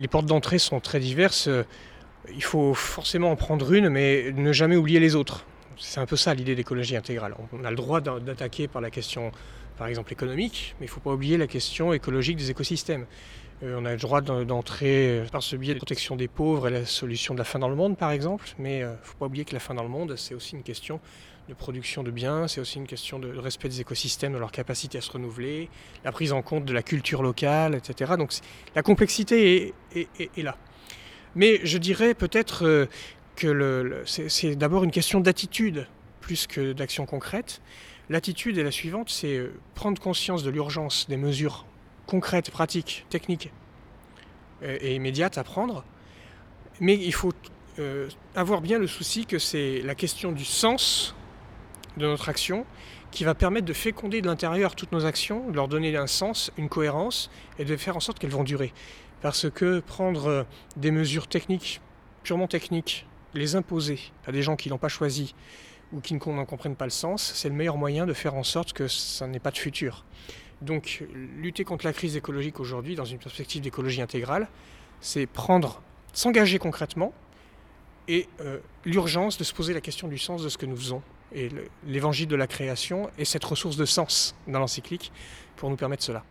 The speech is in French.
Les portes d'entrée sont très diverses. Il faut forcément en prendre une, mais ne jamais oublier les autres. C'est un peu ça l'idée d'écologie intégrale. On a le droit d'attaquer par la question, par exemple, économique, mais il ne faut pas oublier la question écologique des écosystèmes. Euh, on a le droit d'entrer par ce biais de protection des pauvres et la solution de la faim dans le monde, par exemple, mais il euh, ne faut pas oublier que la faim dans le monde, c'est aussi une question de production de biens, c'est aussi une question de respect des écosystèmes, de leur capacité à se renouveler, la prise en compte de la culture locale, etc. Donc la complexité est, là. Mais je dirais peut-être euh, c'est d'abord une question d'attitude plus que d'action concrète. L'attitude est la suivante, c'est prendre conscience de l'urgence des mesures concrètes, pratiques, techniques euh, et immédiates à prendre. Mais il faut euh, avoir bien le souci que c'est la question du sens de notre action qui va permettre de féconder de l'intérieur toutes nos actions, de leur donner un sens, une cohérence et de faire en sorte qu'elles vont durer. Parce que prendre euh, des mesures techniques, purement techniques, les imposer à des gens qui n'ont pas choisi ou qui n'en comprennent pas le sens, c'est le meilleur moyen de faire en sorte que ça n'ait pas de futur. Donc lutter contre la crise écologique aujourd'hui dans une perspective d'écologie intégrale, c'est prendre, s'engager concrètement et euh, l'urgence de se poser la question du sens de ce que nous faisons. Et l'évangile de la création est cette ressource de sens dans l'encyclique pour nous permettre cela.